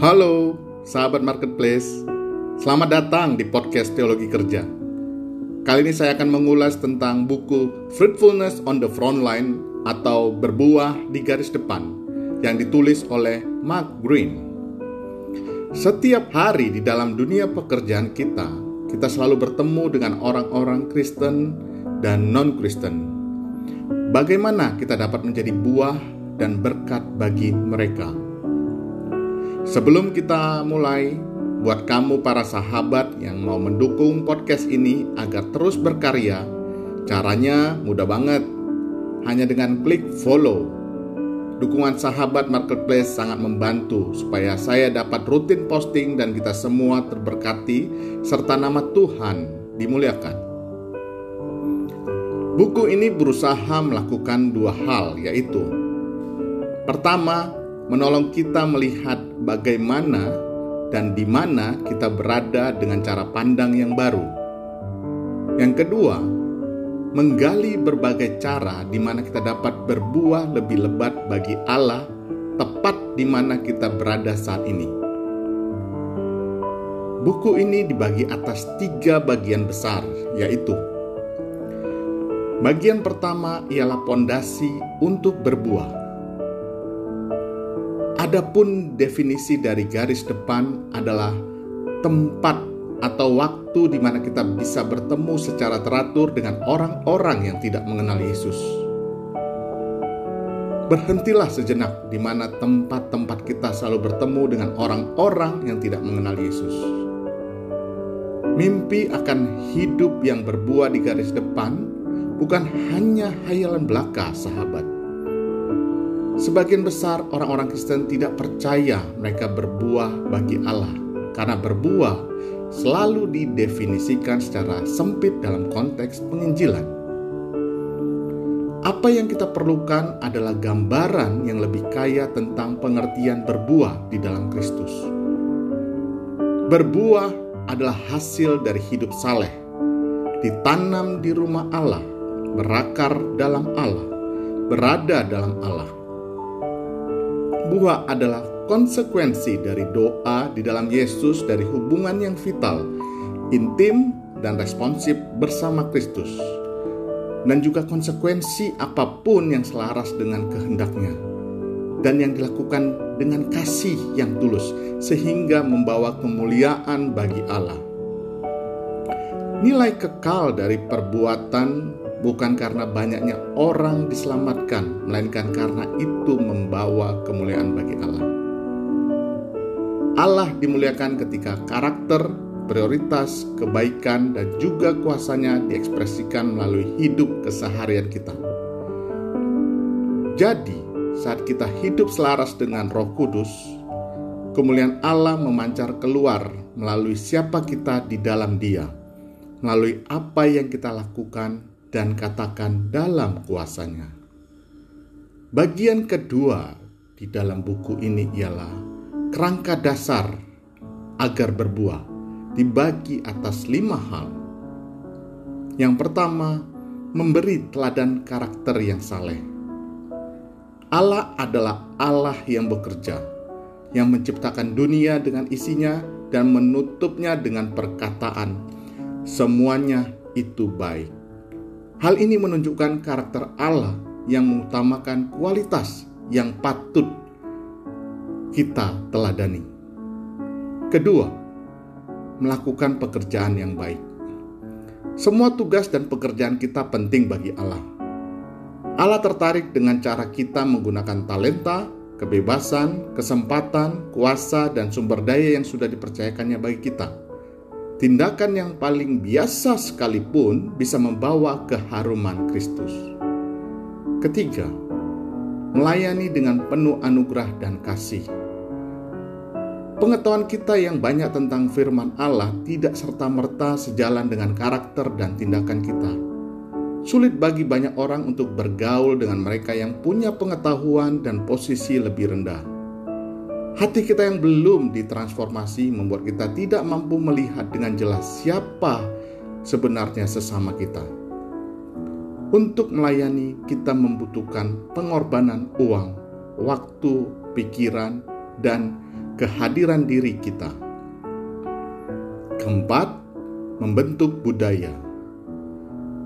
Halo, sahabat marketplace. Selamat datang di podcast Teologi Kerja. Kali ini saya akan mengulas tentang buku Fruitfulness on the Frontline atau Berbuah di Garis Depan yang ditulis oleh Mark Green. Setiap hari di dalam dunia pekerjaan kita, kita selalu bertemu dengan orang-orang Kristen dan non-Kristen. Bagaimana kita dapat menjadi buah dan berkat bagi mereka? Sebelum kita mulai, buat kamu para sahabat yang mau mendukung podcast ini agar terus berkarya, caranya mudah banget. Hanya dengan klik follow. Dukungan sahabat marketplace sangat membantu supaya saya dapat rutin posting dan kita semua terberkati serta nama Tuhan dimuliakan. Buku ini berusaha melakukan dua hal, yaitu pertama, menolong kita melihat bagaimana dan di mana kita berada dengan cara pandang yang baru. Yang kedua, menggali berbagai cara di mana kita dapat berbuah lebih lebat bagi Allah tepat di mana kita berada saat ini. Buku ini dibagi atas tiga bagian besar, yaitu bagian pertama ialah pondasi untuk berbuah. Adapun definisi dari garis depan adalah tempat atau waktu di mana kita bisa bertemu secara teratur dengan orang-orang yang tidak mengenal Yesus. Berhentilah sejenak di mana tempat-tempat kita selalu bertemu dengan orang-orang yang tidak mengenal Yesus. Mimpi akan hidup yang berbuah di garis depan bukan hanya hayalan belaka, sahabat Sebagian besar orang-orang Kristen tidak percaya mereka berbuah bagi Allah karena berbuah selalu didefinisikan secara sempit dalam konteks penginjilan. Apa yang kita perlukan adalah gambaran yang lebih kaya tentang pengertian berbuah di dalam Kristus. Berbuah adalah hasil dari hidup saleh, ditanam di rumah Allah, berakar dalam Allah, berada dalam Allah buah adalah konsekuensi dari doa di dalam Yesus dari hubungan yang vital, intim, dan responsif bersama Kristus. Dan juga konsekuensi apa pun yang selaras dengan kehendaknya. Dan yang dilakukan dengan kasih yang tulus sehingga membawa kemuliaan bagi Allah. Nilai kekal dari perbuatan bukan karena banyaknya orang diselamatkan, melainkan karena itu membawa kemuliaan bagi Allah. Allah dimuliakan ketika karakter, prioritas, kebaikan, dan juga kuasanya diekspresikan melalui hidup keseharian kita. Jadi, saat kita hidup selaras dengan Roh Kudus, kemuliaan Allah memancar keluar melalui siapa kita di dalam Dia, melalui apa yang kita lakukan dan katakan dalam kuasanya. Bagian kedua di dalam buku ini ialah kerangka dasar agar berbuah dibagi atas lima hal. Yang pertama, memberi teladan karakter yang saleh. Allah adalah Allah yang bekerja, yang menciptakan dunia dengan isinya dan menutupnya dengan perkataan, "Semuanya itu baik." Hal ini menunjukkan karakter Allah yang mengutamakan kualitas yang patut kita teladani. Kedua, melakukan pekerjaan yang baik. Semua tugas dan pekerjaan kita penting bagi Allah. Allah tertarik dengan cara kita menggunakan talenta, kebebasan, kesempatan, kuasa, dan sumber daya yang sudah dipercayakannya bagi kita tindakan yang paling biasa sekalipun bisa membawa keharuman Kristus. Ketiga, melayani dengan penuh anugerah dan kasih. Pengetahuan kita yang banyak tentang firman Allah tidak serta-merta sejalan dengan karakter dan tindakan kita. Sulit bagi banyak orang untuk bergaul dengan mereka yang punya pengetahuan dan posisi lebih rendah. Hati kita yang belum ditransformasi membuat kita tidak mampu melihat dengan jelas siapa sebenarnya sesama kita. Untuk melayani, kita membutuhkan pengorbanan uang, waktu, pikiran, dan kehadiran diri kita. Keempat, membentuk budaya.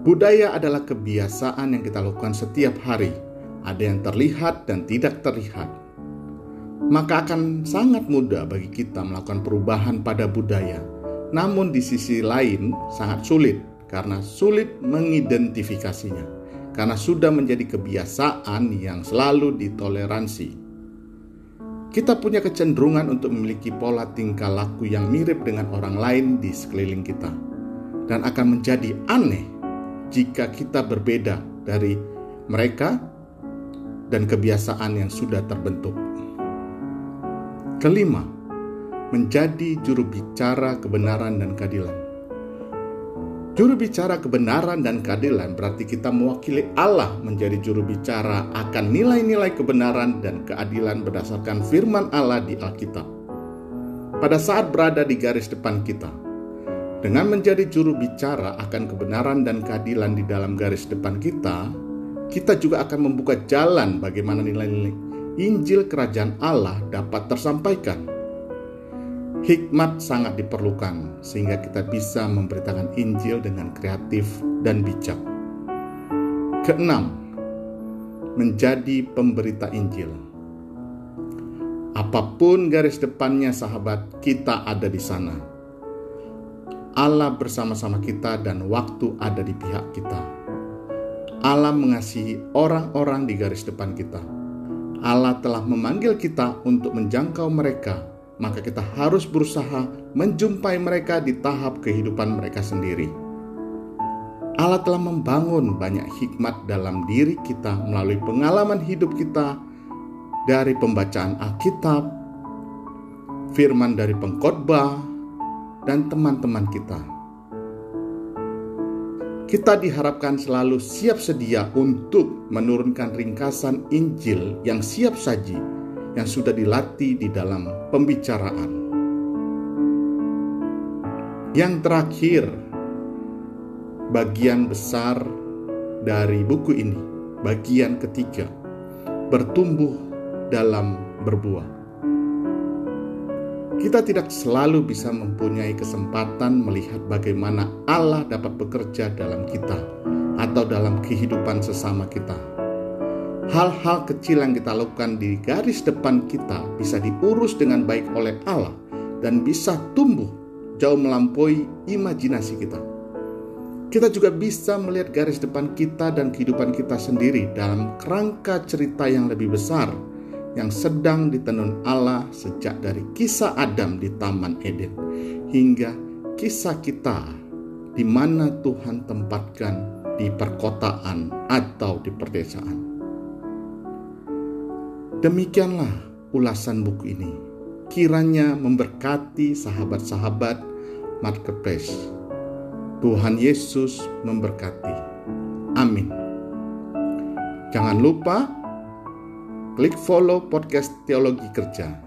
Budaya adalah kebiasaan yang kita lakukan setiap hari. Ada yang terlihat dan tidak terlihat. Maka akan sangat mudah bagi kita melakukan perubahan pada budaya. Namun di sisi lain sangat sulit karena sulit mengidentifikasinya. Karena sudah menjadi kebiasaan yang selalu ditoleransi. Kita punya kecenderungan untuk memiliki pola tingkah laku yang mirip dengan orang lain di sekeliling kita, dan akan menjadi aneh jika kita berbeda dari mereka dan kebiasaan yang sudah terbentuk. Kelima, menjadi juru bicara kebenaran dan keadilan. Juru bicara kebenaran dan keadilan berarti kita mewakili Allah menjadi juru bicara akan nilai-nilai kebenaran dan keadilan berdasarkan firman Allah di Alkitab. Pada saat berada di garis depan kita, dengan menjadi juru bicara akan kebenaran dan keadilan di dalam garis depan kita, kita juga akan membuka jalan bagaimana nilai-nilai Injil Kerajaan Allah dapat tersampaikan. Hikmat sangat diperlukan sehingga kita bisa memberitakan Injil dengan kreatif dan bijak. Keenam, menjadi pemberita Injil. Apa pun garis depannya sahabat, kita ada di sana Allah bersama-sama kita dan waktu ada di pihak kita. Allah mengasihi orang-orang di garis depan kita. Allah telah memanggil kita untuk menjangkau mereka, maka kita harus berusaha menjumpai mereka di tahap kehidupan mereka sendiri. Allah telah membangun banyak hikmat dalam diri kita melalui pengalaman hidup kita dari pembacaan Alkitab, firman dari pengkhotbah, dan teman-teman kita. Kita diharapkan selalu siap sedia untuk menurunkan ringkasan Injil yang siap saji, yang sudah dilatih di dalam pembicaraan. Yang terakhir, bagian besar dari buku ini, bagian ketiga, bertumbuh dalam berbuah. Kita tidak selalu bisa mempunyai kesempatan melihat bagaimana Allah dapat bekerja dalam kita atau dalam kehidupan sesama kita. Hal-hal kecil yang kita lakukan di garis depan kita bisa diurus dengan baik oleh Allah dan bisa tumbuh jauh melampaui imajinasi kita. Kita juga bisa melihat garis depan kita dan kehidupan kita sendiri dalam kerangka cerita yang lebih besar yang sedang ditenun Allah sejak dari kisah Adam di Taman Eden hingga kisah kita di mana Tuhan tempatkan di perkotaan atau di perdesaan. Demikianlah ulasan buku ini. Kiranya memberkati sahabat-sahabat marketplace. Tuhan Yesus memberkati. Amin. Jangan lupa klik follow podcast Teologi Kerja